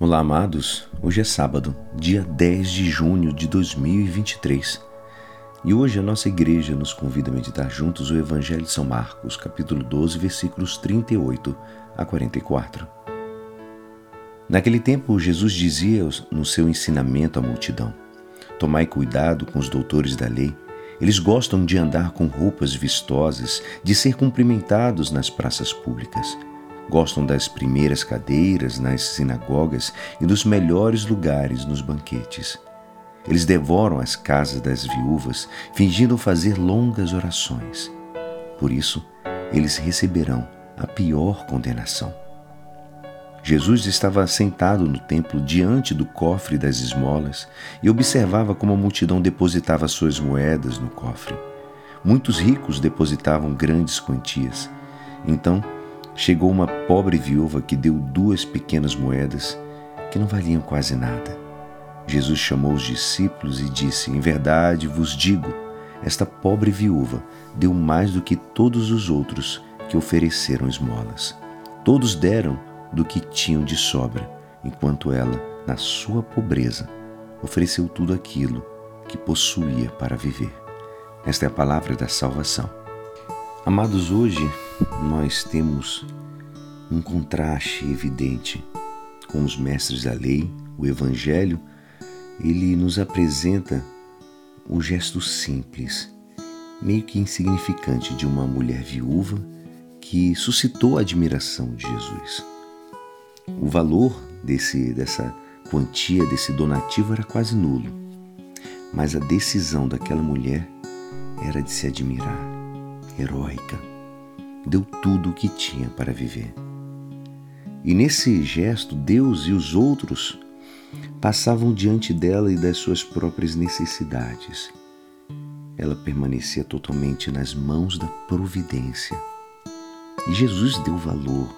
Olá, amados. Hoje é sábado, dia 10 de junho de 2023. E hoje a nossa igreja nos convida a meditar juntos o Evangelho de São Marcos, capítulo 12, versículos 38 a 44. Naquele tempo, Jesus dizia no seu ensinamento à multidão: Tomai cuidado com os doutores da lei. Eles gostam de andar com roupas vistosas, de ser cumprimentados nas praças públicas Gostam das primeiras cadeiras nas sinagogas e dos melhores lugares nos banquetes. Eles devoram as casas das viúvas, fingindo fazer longas orações. Por isso, eles receberão a pior condenação. Jesus estava sentado no templo diante do cofre das esmolas e observava como a multidão depositava suas moedas no cofre. Muitos ricos depositavam grandes quantias. Então, chegou uma pobre viúva que deu duas pequenas moedas que não valiam quase nada. Jesus chamou os discípulos e disse: Em verdade vos digo, esta pobre viúva deu mais do que todos os outros que ofereceram esmolas. Todos deram do que tinham de sobra, enquanto ela, na sua pobreza, ofereceu tudo aquilo que possuía para viver. Esta é a palavra da salvação. Amados, hoje nós temos um contraste evidente com os mestres da lei, o Evangelho, ele nos apresenta o gesto simples, meio que insignificante de uma mulher viúva que suscitou a admiração de Jesus. O valor desse, dessa quantia, desse donativo era quase nulo, mas a decisão daquela mulher era de se admirar, heróica deu tudo o que tinha para viver. E nesse gesto, Deus e os outros passavam diante dela e das suas próprias necessidades. Ela permanecia totalmente nas mãos da providência. E Jesus deu valor,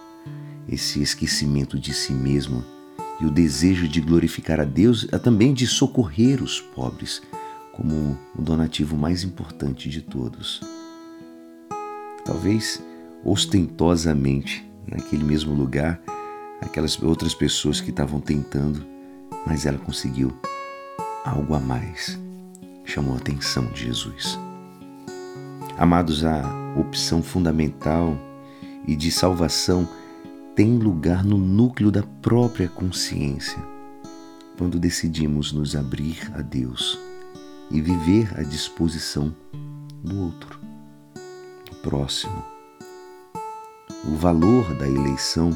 esse esquecimento de si mesmo e o desejo de glorificar a Deus, a também de socorrer os pobres, como o donativo mais importante de todos. Talvez ostentosamente naquele mesmo lugar aquelas outras pessoas que estavam tentando, mas ela conseguiu algo a mais. Chamou a atenção de Jesus. Amados, a opção fundamental e de salvação tem lugar no núcleo da própria consciência, quando decidimos nos abrir a Deus e viver à disposição do outro, do próximo o valor da eleição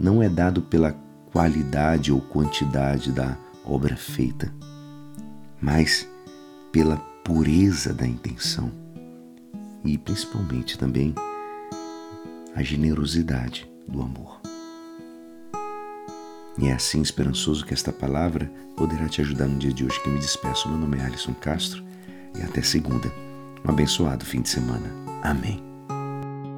não é dado pela qualidade ou quantidade da obra feita, mas pela pureza da intenção e principalmente também a generosidade do amor. E é assim esperançoso que esta palavra poderá te ajudar no dia de hoje que me despeço. Meu nome é Alisson Castro e até segunda. Um abençoado fim de semana. Amém.